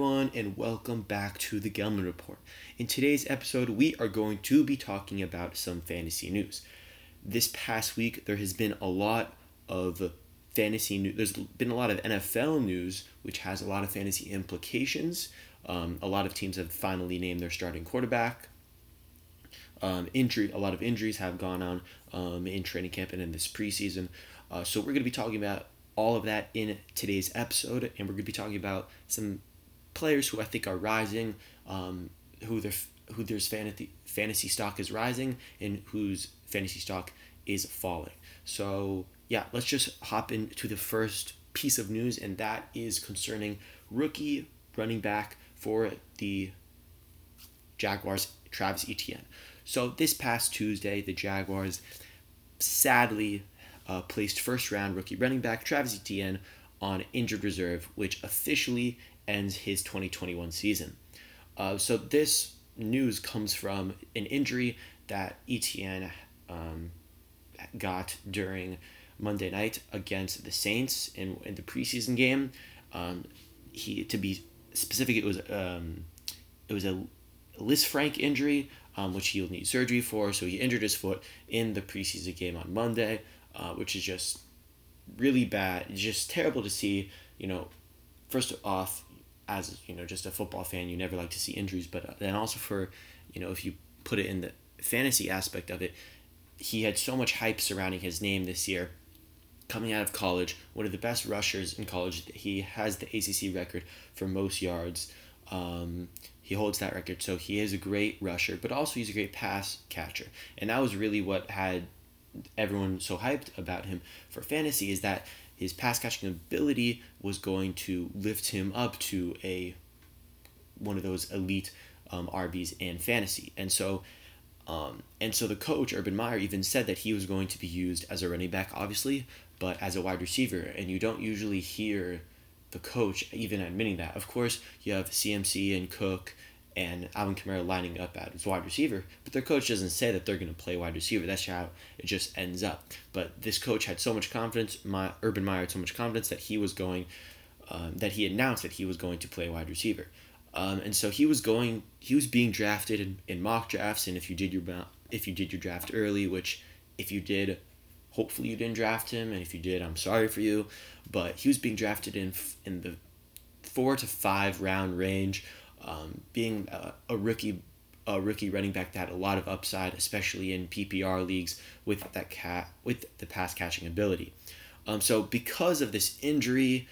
everyone, and welcome back to the Gelman Report. In today's episode, we are going to be talking about some fantasy news. This past week, there has been a lot of fantasy news. There's been a lot of NFL news, which has a lot of fantasy implications. Um, a lot of teams have finally named their starting quarterback. Um, injury, a lot of injuries have gone on um, in training camp and in this preseason. Uh, so we're going to be talking about all of that in today's episode, and we're going to be talking about some players who I think are rising, um, who their who their fantasy fantasy stock is rising, and whose fantasy stock is falling. So yeah, let's just hop into the first piece of news, and that is concerning rookie running back for the Jaguars, Travis Etienne. So this past Tuesday, the Jaguars sadly uh, placed first round rookie running back Travis Etienne on injured reserve, which officially ends his 2021 season. Uh, so this news comes from an injury that Etienne um, got during Monday night against the Saints in, in the preseason game. Um, he to be specific, it was um, it was a Lisfranc injury, um, which he'll need surgery for. So he injured his foot in the preseason game on Monday uh, which is just really bad. It's just terrible to see. You know, first off, as you know, just a football fan, you never like to see injuries, but uh, then also for, you know, if you put it in the fantasy aspect of it, he had so much hype surrounding his name this year. Coming out of college, one of the best rushers in college. He has the ACC record for most yards. Um, he holds that record, so he is a great rusher, but also he's a great pass catcher. And that was really what had everyone so hyped about him for fantasy is that his pass catching ability was going to lift him up to a one of those elite um, RBs in fantasy. And so um, and so the coach, Urban Meyer, even said that he was going to be used as a running back, obviously, but as a wide receiver. And you don't usually hear the coach even admitting that. Of course, you have CMC and Cook and Alvin Kamara lining up as wide receiver, but their coach doesn't say that they're going to play wide receiver. That's how it just ends up. But this coach had so much confidence, my Urban Meyer had so much confidence that he was going, um, that he announced that he was going to play wide receiver, um, and so he was going, he was being drafted in, in mock drafts, and if you did your if you did your draft early, which if you did, hopefully you didn't draft him, and if you did, I'm sorry for you, but he was being drafted in in the four to five round range um, being a, a, rookie a rookie running back that a lot of upside, especially in PPR leagues with that cat with the pass catching ability. Um, so because of this injury,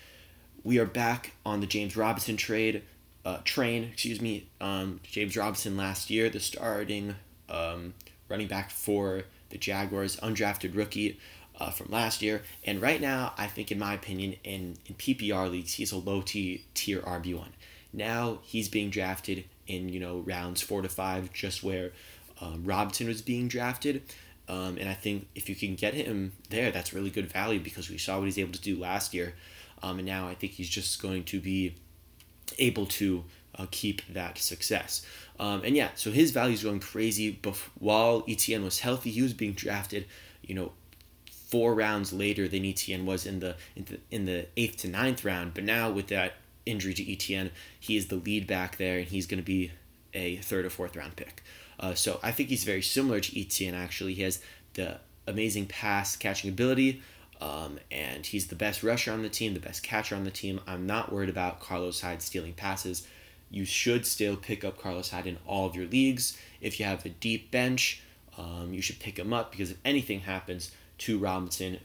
we are back on the James Robinson trade uh, train. Excuse me, um, James Robinson last year, the starting um, running back for the Jaguars, undrafted rookie. Uh, from last year, and right now, I think, in my opinion, in, in PPR leagues, he's a low tier RB one. Now he's being drafted in you know rounds four to five, just where um, Robinson was being drafted. Um, and I think if you can get him there, that's really good value because we saw what he's able to do last year. Um, and now I think he's just going to be able to uh, keep that success. Um, and yeah, so his value is going crazy. But while Etienne was healthy, he was being drafted, you know, four rounds later than Etienne was in the in the, in the eighth to ninth round. But now with that injury to Etienne, he is the lead back there, and he's going to be a third or fourth round pick. Uh, so I think he's very similar to Etienne. Actually, he has the amazing pass catching ability, um, and he's the best rusher on the team, the best catcher on the team. I'm not worried about Carlos Hyde stealing passes. You should still pick up Carlos Hyde in all of your leagues. If you have a deep bench, um, you should pick him up because if anything happens to Robinson,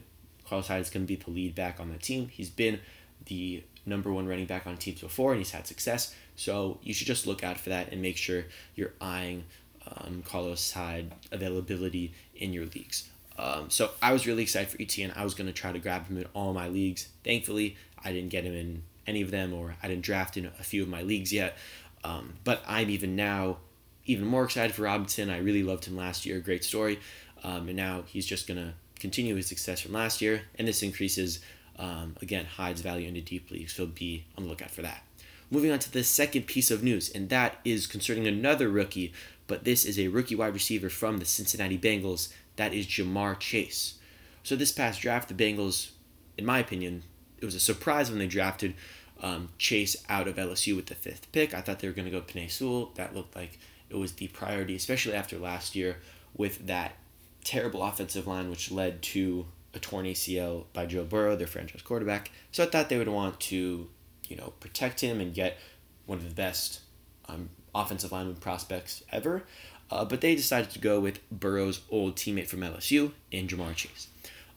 Carlos Hyde is going to be the lead back on the team. He's been the number one running back on teams before, and he's had success. So you should just look out for that and make sure you're eyeing um, Carlos Hyde availability in your leagues. Um, so I was really excited for Etienne. I was going to try to grab him in all my leagues. Thankfully, I didn't get him in any of them, or I didn't draft in a few of my leagues yet. Um, but I'm even now even more excited for Robinson. I really loved him last year. Great story. Um, and now he's just going to continue his success from last year, and this increases um, again, Hyde's value into deep leagues, so be on the lookout for that. Moving on to the second piece of news, and that is concerning another rookie, but this is a rookie wide receiver from the Cincinnati Bengals. That is Ja'Marr Chase. So this past draft, the Bengals, in my opinion, it was a surprise when they drafted um, Chase out of LSU with the fifth pick. I thought they were going to go Penei Sewell. That looked like it was the priority, especially after last year with that terrible offensive line, which led to a torn ACL by Joe Burrow, their franchise quarterback. So I thought they would want to, you know, protect him and get one of the best um, offensive lineman prospects ever. Uh, but they decided to go with Burrow's old teammate from LSU in Ja'Marr Chase.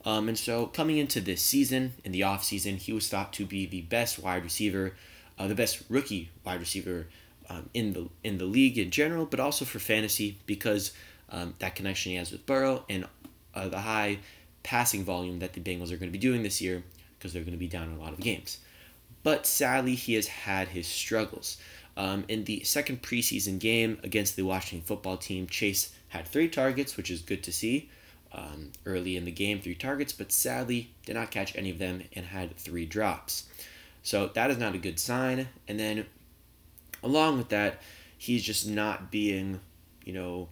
Um, and so coming into this season, in the offseason, he was thought to be the best wide receiver, uh, the best rookie wide receiver um, in the in the league in general, but also for fantasy because um, that connection he has with Burrow and uh, the high passing volume that the Bengals are going to be doing this year because they're going to be down in a lot of games. But sadly, he has had his struggles. Um, in the second preseason game against the Washington football team, Chase had three targets, which is good to see. Um, early in the game, three targets, but sadly did not catch any of them and had three drops. So that is not a good sign. And then, along with that, he's just not being, you know,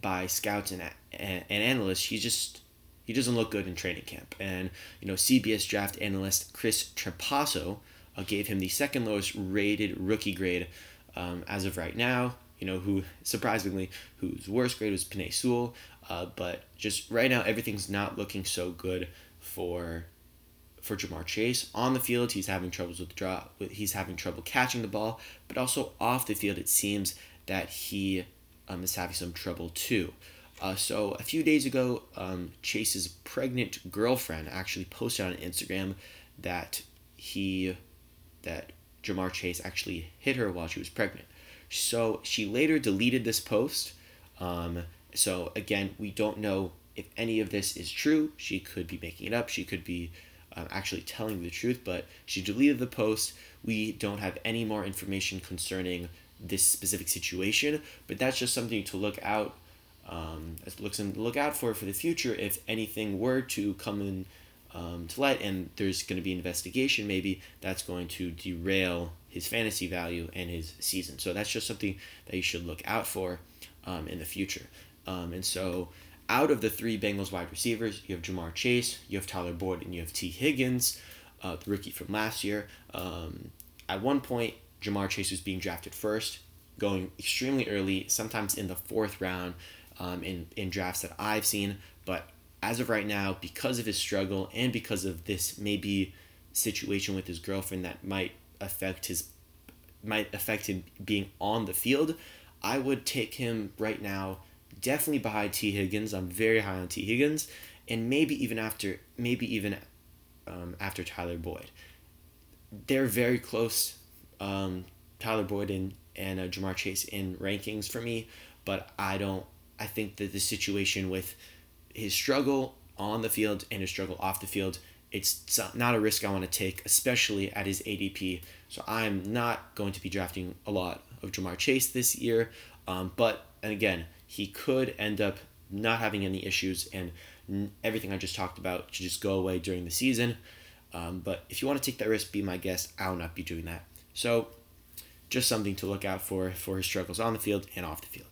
by scouts and, and, and analysts. He's just he doesn't look good in training camp. And you know, CBS draft analyst Chris Trapasso uh, gave him the second lowest rated rookie grade um, as of right now. You know, who surprisingly, whose worst grade was Penei Sewell. Uh, but just right now, everything's not looking so good for for Ja'Marr Chase. On the field, he's having troubles with draw. He's having trouble catching the ball, but also off the field, it seems that he um, is having some trouble too. Uh, so a few days ago, um, Chase's pregnant girlfriend actually posted on Instagram that he that Ja'Marr Chase actually hit her while she was pregnant. So she later deleted this post. Um, so again, we don't know if any of this is true. She could be making it up. She could be um, actually telling the truth, but she deleted the post. We don't have any more information concerning this specific situation, but that's just something to look out. Um, looks and look out for for the future if anything were to come in um, to light and there's going to be investigation maybe that's going to derail his fantasy value and his season. So that's just something that you should look out for um, in the future. Um, and so out of the three Bengals wide receivers you have Ja'Marr Chase you have Tyler Boyd and you have Tee Higgins uh, the rookie from last year. Um, at one point Ja'Marr Chase was being drafted first, going extremely early, sometimes in the fourth round um, in, in drafts that I've seen. But as of right now, because of his struggle and because of this maybe situation with his girlfriend that might affect his might affect him being on the field, I would take him right now definitely behind Tee Higgins. I'm very high on Tee Higgins, and maybe even after maybe even um, after Tyler Boyd. They're very close um, Tyler Boyd and, and uh, Ja'Marr Chase in rankings for me, but I don't. I think that the situation with his struggle on the field and his struggle off the field, it's not a risk I want to take, especially at his ADP. So I'm not going to be drafting a lot of Ja'Marr Chase this year. Um, but and again, he could end up not having any issues, and everything I just talked about should just go away during the season. Um, but if you want to take that risk, be my guest. I will not be doing that. So, just something to look out for for his struggles on the field and off the field.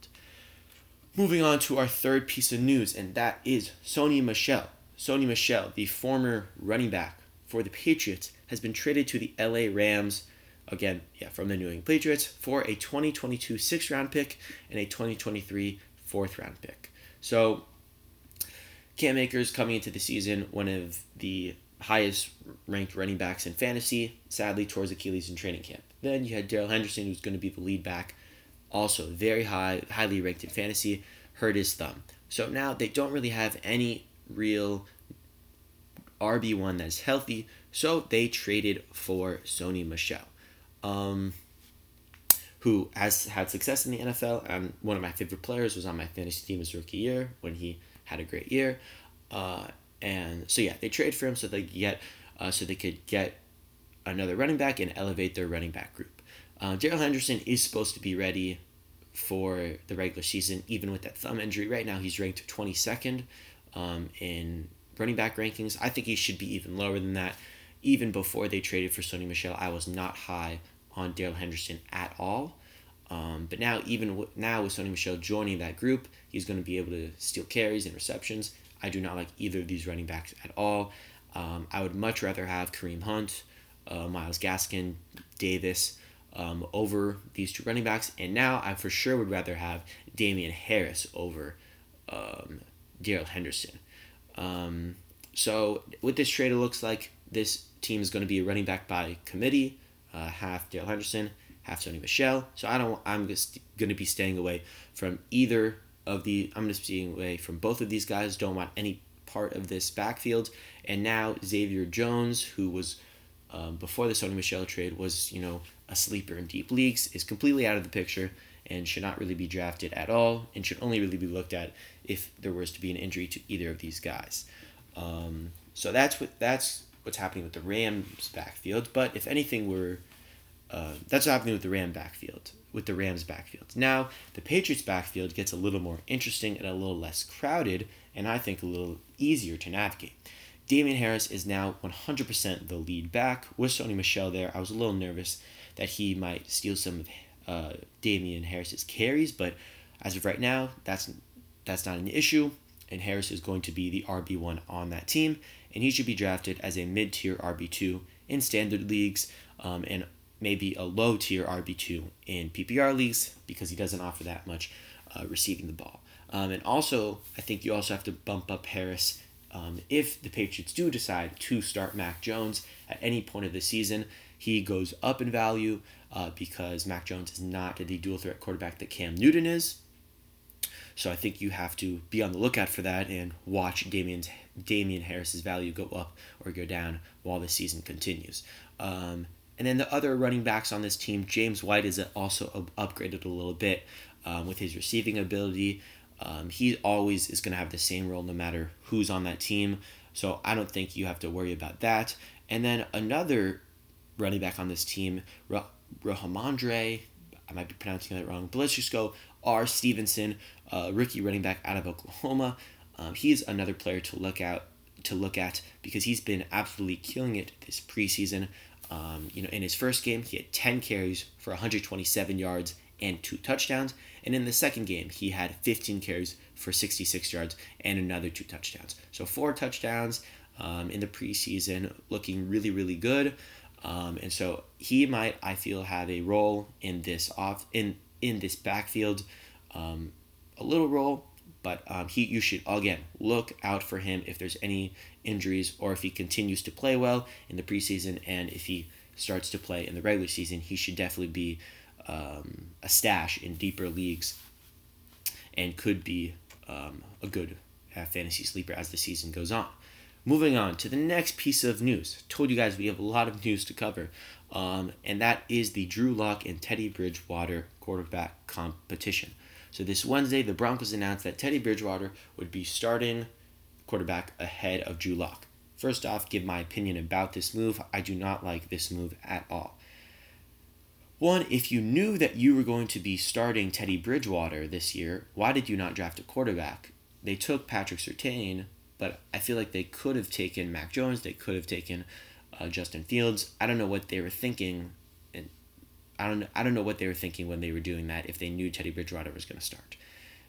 Moving on to our third piece of news, and that is Sony Michel. Sony Michel, the former running back for the Patriots, has been traded to the LA Rams, again, yeah, from the New England Patriots, for a 2022 sixth round pick and a 2023 fourth round pick. So, Cam Akers coming into the season, one of the highest ranked running backs in fantasy, sadly towards Achilles in training camp. Then you had Darrell Henderson, who's going to be the lead back, also very high, highly ranked in fantasy, hurt his thumb. So now they don't really have any real RB1 that's healthy, so they traded for Sony Michel, um, who has had success in the NFL. And one of my favorite players was on my fantasy team his rookie year when he had a great year. Uh, and so yeah, they trade for him so they get uh, so they could get another running back and elevate their running back group. Uh, Darrell Henderson is supposed to be ready for the regular season, even with that thumb injury. Right now, he's ranked 22nd um, in running back rankings. I think he should be even lower than that. Even before they traded for Sony Michel, I was not high on Darrell Henderson at all. Um, but now, even w- now with Sony Michel joining that group, he's going to be able to steal carries and receptions. I do not like either of these running backs at all. Um, I would much rather have Kareem Hunt uh, Myles Gaskin, Davis um, over these two running backs, and now I for sure would rather have Damien Harris over um, Darrell Henderson. Um, so with this trade, it looks like this team is going to be a running back by committee, uh, half Darrell Henderson, half Sony Michel. So I don't. I'm just going to be staying away from either of the. I'm just staying away from both of these guys. Don't want any part of this backfield. And now Xavier Jones, who was um, before the Sony Michel trade, was you know a sleeper in deep leagues, is completely out of the picture and should not really be drafted at all, and should only really be looked at if there was to be an injury to either of these guys. Um, so that's what that's what's happening with the Rams backfield. But if anything were, uh, that's what's happening with the Ram backfield, with the Rams backfield. Now the Patriots backfield gets a little more interesting and a little less crowded, and I think a little easier to navigate. Damien Harris is now 100% the lead back. With Sony Michel there, I was a little nervous that he might steal some of uh, Damien Harris's carries, but as of right now, that's that's not an issue, and Harris is going to be the RB one on that team, and he should be drafted as a mid tier RB two in standard leagues, um, and maybe a low tier RB two in PPR leagues because he doesn't offer that much uh, receiving the ball. Um, and also, I think you also have to bump up Harris um, if the Patriots do decide to start Mac Jones at any point of the season. He goes up in value uh, because Mac Jones is not the dual threat quarterback that Cam Newton is. So I think you have to be on the lookout for that and watch Damien's Damien Harris's value go up or go down while the season continues. Um, and then the other running backs on this team, James White is also upgraded a little bit um, with his receiving ability. Um, he always is going to have the same role no matter who's on that team. So I don't think you have to worry about that. And then another running back on this team, Rah- Rhamondre, I might be pronouncing that wrong, but let's just go R. Stevenson, uh, rookie running back out of Oklahoma. Um, he's another player to look out to look at because he's been absolutely killing it this preseason. Um, you know, in his first game, he had 10 carries for 127 yards and two touchdowns. And in the second game, he had 15 carries for 66 yards and another two touchdowns. So four touchdowns um, in the preseason, looking really, really good. Um, and so he might, I feel, have a role in this off in in this backfield, um, a little role, but um, he you should again look out for him if there's any injuries or if he continues to play well in the preseason and if he starts to play in the regular season, he should definitely be um, a stash in deeper leagues and could be um, a good uh, fantasy sleeper as the season goes on. Moving on to the next piece of news. Told you guys we have a lot of news to cover, um, and that is the Drew Lock and Teddy Bridgewater quarterback competition. So this Wednesday, the Broncos announced that Teddy Bridgewater would be starting quarterback ahead of Drew Lock. First off, give my opinion about this move. I do not like this move at all. One, if you knew that you were going to be starting Teddy Bridgewater this year, why did you not draft a quarterback? They took Patrick Surtain, but I feel like they could have taken Mac Jones. They could have taken uh, Justin Fields. I don't know what they were thinking, and I don't I don't know what they were thinking when they were doing that. If they knew Teddy Bridgewater was going to start.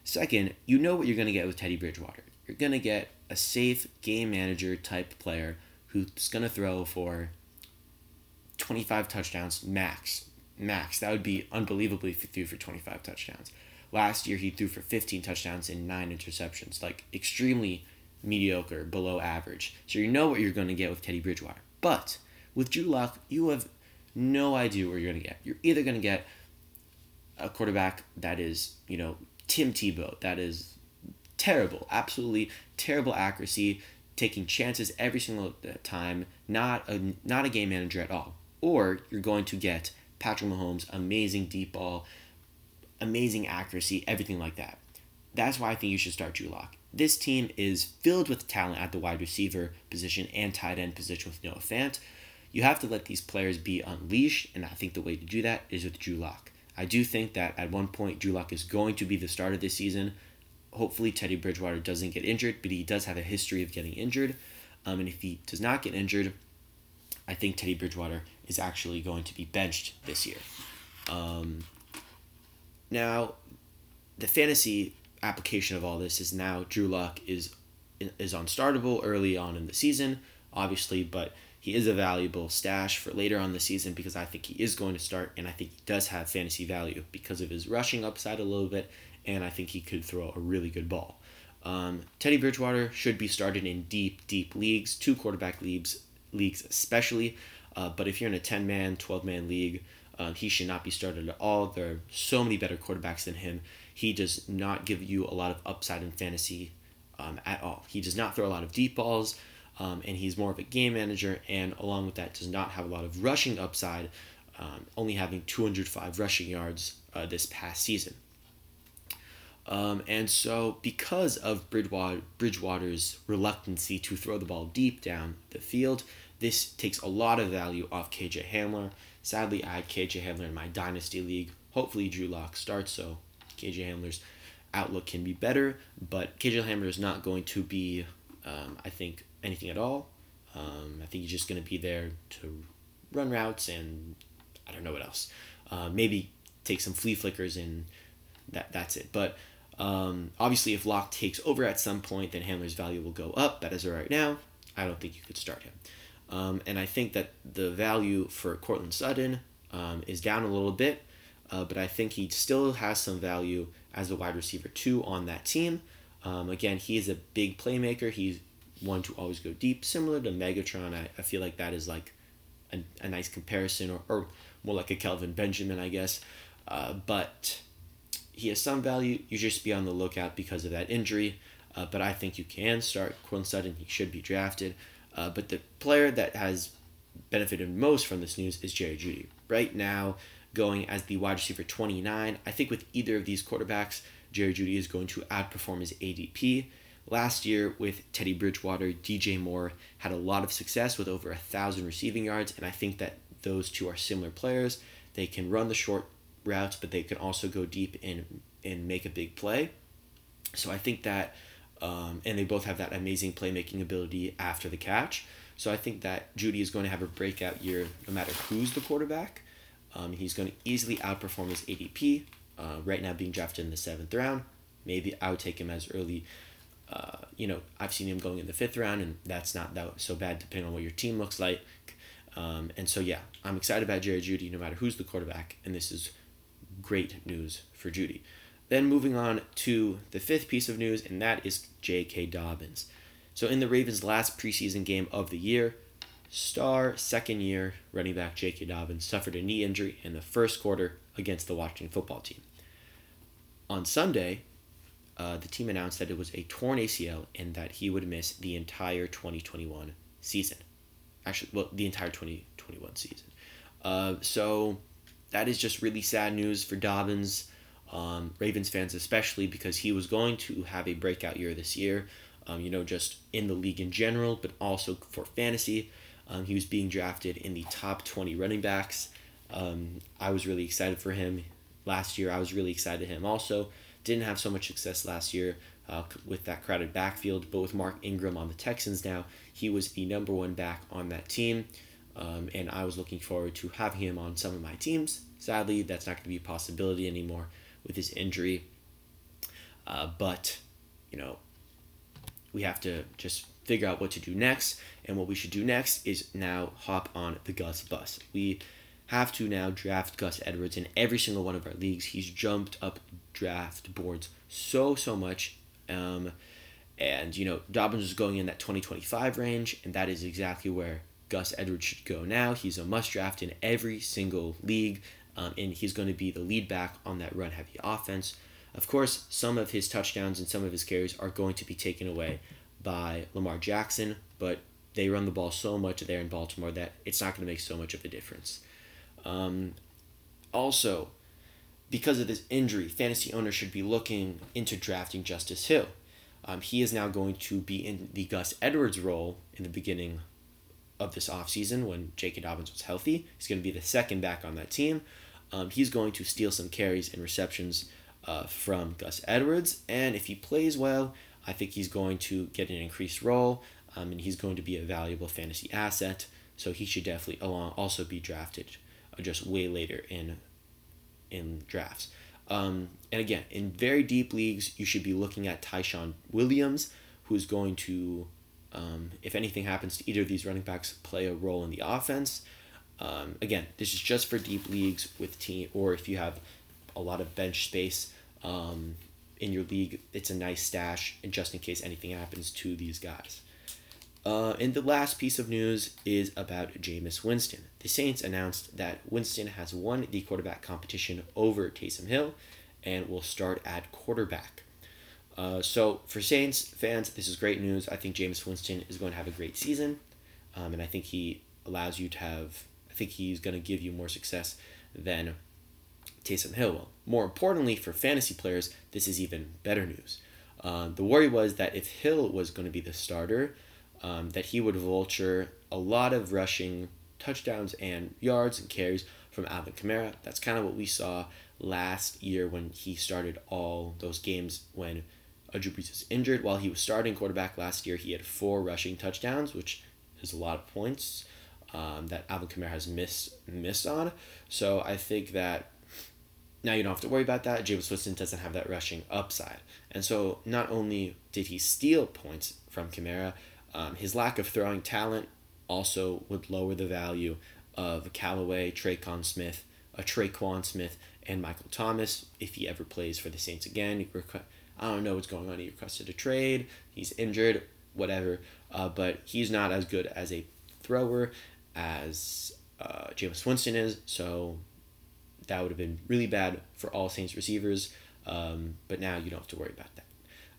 Second, you know what you're going to get with Teddy Bridgewater. You're going to get a safe game manager type player who's going to throw for 25 touchdowns max max. That would be unbelievably if threw for 25 touchdowns. Last year, he threw for 15 touchdowns and nine interceptions, like extremely mediocre, below average. So you know what you're going to get with Teddy Bridgewater. But with Drew Lock, you have no idea where you're going to get. You're either going to get a quarterback that is, you know, Tim Tebow, that is terrible, absolutely terrible accuracy, taking chances every single time, not a not a game manager at all. Or you're going to get Patrick Mahomes, amazing deep ball, amazing accuracy, everything like that. That's why I think you should start Drew Lock. This team is filled with talent at the wide receiver position and tight end position with Noah Fant. You have to let these players be unleashed, and I think the way to do that is with Drew Lock. I do think that at one point Drew Lock is going to be the starter this season. Hopefully Teddy Bridgewater doesn't get injured, but he does have a history of getting injured. Um, and if he does not get injured, I think Teddy Bridgewater is actually going to be benched this year. Um, now, the fantasy application of all this is now Drew Lock is is unstartable early on in the season, obviously, but he is a valuable stash for later on the season because I think he is going to start and I think he does have fantasy value because of his rushing upside a little bit and I think he could throw a really good ball. Um, Teddy Bridgewater should be started in deep, deep leagues, two quarterback leagues, leagues especially. Uh, but if you're in a 10 man, 12 man league, um, he should not be started at all. There are so many better quarterbacks than him. He does not give you a lot of upside in fantasy um, at all. He does not throw a lot of deep balls um, and he's more of a game manager, and along with that, does not have a lot of rushing upside, um, only having 205 rushing yards uh, this past season. Um, and so, because of Bridgewater, Bridgewater's reluctancy to throw the ball deep down the field, this takes a lot of value off KJ Hamler. Sadly, I had KJ Hamler in my Dynasty League. Hopefully, Drew Lock starts, so KJ Hamler's outlook can be better, but KJ Hamler is not going to be, um, I think, anything at all. Um, I think he's just going to be there to run routes and I don't know what else. Uh, maybe take some flea flickers and that that's it. But um, obviously, if Lock takes over at some point, then Hamler's value will go up. But as of right now, I don't think you could start him. Um, and I think that the value for Courtland Sutton um, is down a little bit, uh, but I think he still has some value as a wide receiver two on that team. Um, again, he is a big playmaker. He's one to always go deep, similar to Megatron. I, I feel like that is like a, a nice comparison, or, or more like a Kelvin Benjamin, I guess. Uh, but he has some value. You just be on the lookout because of that injury. Uh, but I think you can start Courtland Sutton. He should be drafted. Uh, but the player that has benefited most from this news is Jerry Jeudy. Right now, going as the wide receiver 29, I think with either of these quarterbacks, Jerry Jeudy is going to outperform his ADP. Last year with Teddy Bridgewater, DJ Moore had a lot of success with over a thousand receiving yards, and I think that those two are similar players. They can run the short routes, but they can also go deep and and make a big play. So I think that, um, and they both have that amazing playmaking ability after the catch. So I think that Jeudy is going to have a breakout year no matter who's the quarterback. Um, he's going to easily outperform his ADP. Uh, right now, being drafted in the seventh round, maybe I would take him as early uh, you know, I've seen him going in the fifth round, and that's not that so bad depending on what your team looks like. Um, and so, yeah, I'm excited about Jerry Jeudy no matter who's the quarterback, and this is great news for Jeudy. Then moving on to the fifth piece of news, and that is J.K. Dobbins. So, in the Ravens' last preseason game of the year, star second year running back J.K. Dobbins suffered a knee injury in the first quarter against the Washington football team. On Sunday, uh, the team announced that it was a torn ACL and that he would miss the entire 2021 season. Actually, well, the entire 2021 season. Uh, so that is just really sad news for Dobbins, um, Ravens fans especially, because he was going to have a breakout year this year. Um, you know, just in the league in general, but also for fantasy. Um, he was being drafted in the top 20 running backs. Um, I was really excited for him last year. I was really excited him also. Didn't have so much success last year uh, with that crowded backfield, but with Mark Ingram on the Texans now, he was the number one back on that team. Um, and I was looking forward to having him on some of my teams. Sadly, that's not going to be a possibility anymore with his injury. Uh, but, you know, we have to just figure out what to do next. And what we should do next is now hop on the Gus bus. We have to now draft Gus Edwards in every single one of our leagues. He's jumped up draft boards so, so much. Um, and, you know, Dobbins is going in that 2025 range, and that is exactly where Gus Edwards should go now. He's a must draft in every single league, um, and he's going to be the lead back on that run heavy offense. Of course, some of his touchdowns and some of his carries are going to be taken away by Lamar Jackson, but they run the ball so much there in Baltimore that it's not going to make so much of a difference. Um, also, because of this injury, fantasy owners should be looking into drafting Justice Hill. Um, he is now going to be in the Gus Edwards role in the beginning of this offseason when J.K. Dobbins was healthy. He's going to be the second back on that team. Um, he's going to steal some carries and receptions uh, from Gus Edwards. And if he plays well, I think he's going to get an increased role um, and he's going to be a valuable fantasy asset. So he should definitely also be drafted just way later in in drafts. Um, and again, in very deep leagues, you should be looking at Ty'Son Williams, who's going to Um, if anything happens to either of these running backs, play a role in the offense. Um, again, this is just for deep leagues with team, or if you have a lot of bench space um, in your league, it's a nice stash, and just in case anything happens to these guys. Uh, and the last piece of news is about Jameis Winston. The Saints announced that Winston has won the quarterback competition over Taysom Hill and will start at quarterback. Uh, so for Saints fans, this is great news. I think Jameis Winston is going to have a great season, um, and I think he allows you to have. I think he's going to give you more success than Taysom Hill will. More importantly, for fantasy players, this is even better news. Uh, the worry was that if Hill was going to be the starter, um, that he would vulture a lot of rushing touchdowns and yards and carries from Alvin Kamara. That's kind of what we saw last year when he started all those games when Drew was injured. While he was starting quarterback last year, he had four rushing touchdowns, which is a lot of points um, that Alvin Kamara has missed missed on. So I think that now you don't have to worry about that. Jameis Winston doesn't have that rushing upside. And so not only did he steal points from Kamara, um, his lack of throwing talent also would lower the value of Callaway, Tre'Quan Smith, a uh, Tre'Quan Smith, and Michael Thomas if he ever plays for the Saints again. I don't know what's going on. He requested a trade. He's injured, whatever. Uh, but he's not as good as a thrower as uh, Jameis Winston is. So that would have been really bad for all Saints receivers. Um, but now you don't have to worry about that.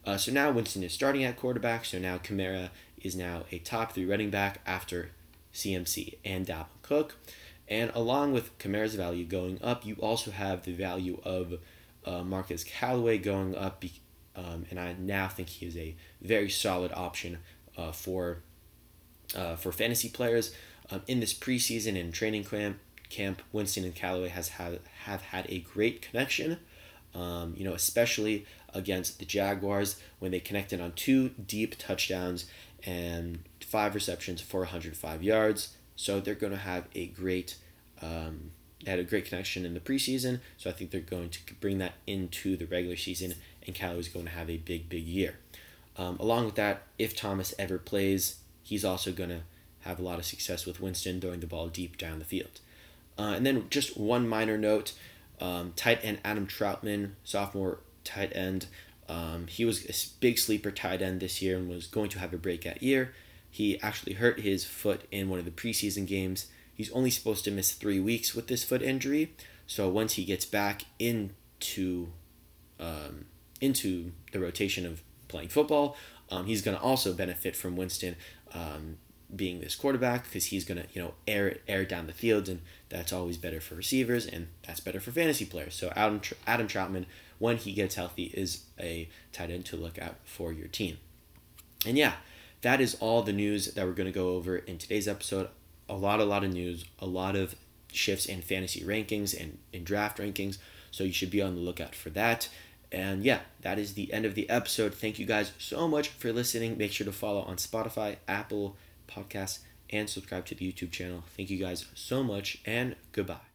Uh, so now Winston is starting at quarterback. So now Kamara is now a top three running back after CMC and Dalvin Cook. And along with Kamara's value going up, you also have the value of uh, Marquez Callaway going up. Um, and I now think he is a very solid option uh, for uh, for fantasy players. Um, in this preseason and training camp, camp Winston and Callaway has have, have had a great connection. Um, you know, especially against the Jaguars when they connected on two deep touchdowns and five receptions for 105 yards. So they're going to have a great, um, had a great connection in the preseason. So I think they're going to bring that into the regular season, and is going to have a big, big year. Um, along with that, if Thomas ever plays, he's also going to have a lot of success with Winston throwing the ball deep down the field. Uh, and then just one minor note um, tight end Adam Trautman, sophomore tight end, um, he was a big sleeper tight end this year and was going to have a breakout year. He actually hurt his foot in one of the preseason games. He's only supposed to miss three weeks with this foot injury. So once he gets back into um, into the rotation of playing football, um, he's going to also benefit from Winston um, being this quarterback because he's going to you know air air down the field and that's always better for receivers and that's better for fantasy players. So Adam Adam Trautman when he gets healthy is a tight end to look out for your team. And yeah, that is all the news that we're going to go over in today's episode. A lot, a lot of news, a lot of shifts in fantasy rankings and in draft rankings. So you should be on the lookout for that. And yeah, that is the end of the episode. Thank you guys so much for listening. Make sure to follow on Spotify, Apple Podcasts, and subscribe to the YouTube channel. Thank you guys so much, and goodbye.